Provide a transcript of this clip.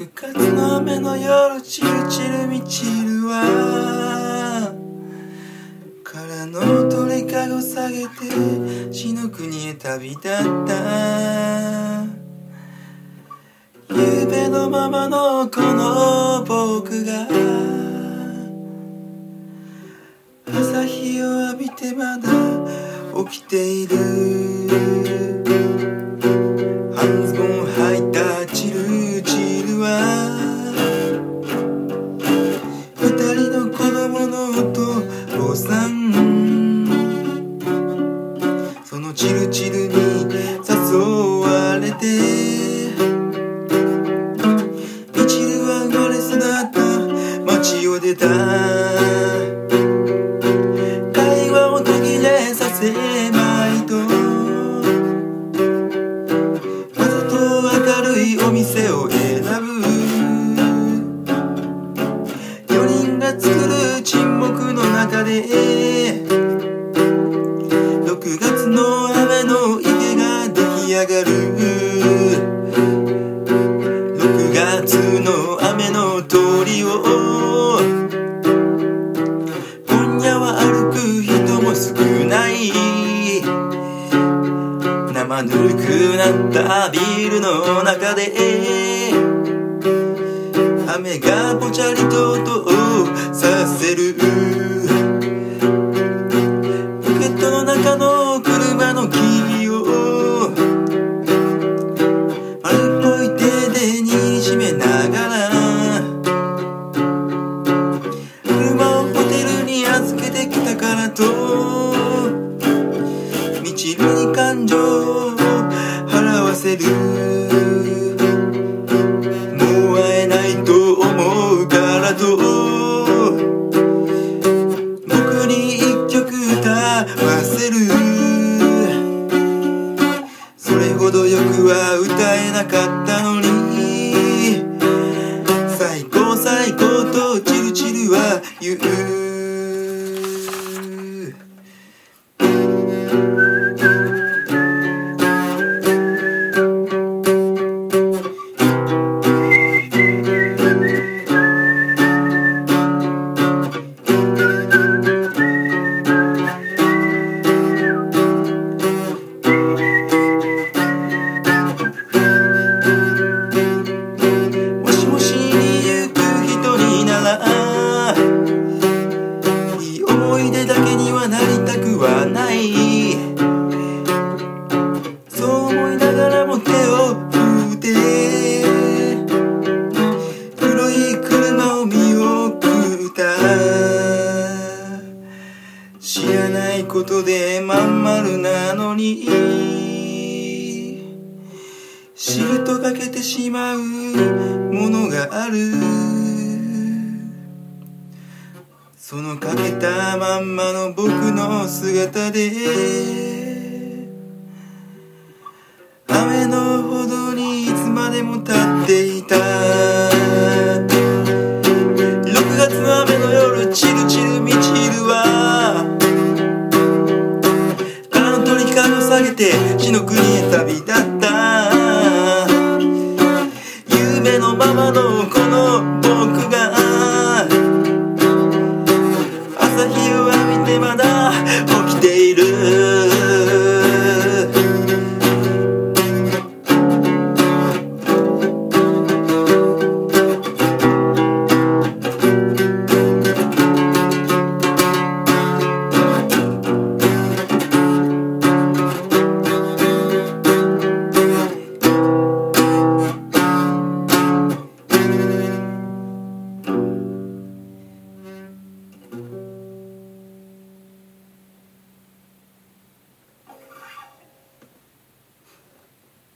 雨の夜チルチルミチルは空の鳥かご下げて死の国へ旅立った。夕べのままのこの僕が朝日を浴びてまだ起きている。そのチルチルに誘われて。ミチルは生まれ育った街を出た。ぬるくなったビルの中で。雨がぽちゃりと音をさせる。ポケットの中の車のキーを。丸っぽい手で握りしめながら。車をホテルに預けてきたからと。みちるに感情せるもう会えないと思うからと僕に一曲歌わせる。それほどよくは歌えなかったの。思い出だけにはなりたくはない。そう思いながらも手を振って。黒い車を見送った。知らないことでまん丸なのに。知るとかけてしまうものがある。そのかけたまんまの僕の姿で雨のほどにいつまでも立っていた。6月の雨の夜チルチル満ちるはあの鳥かご下げて地の国へ旅立った。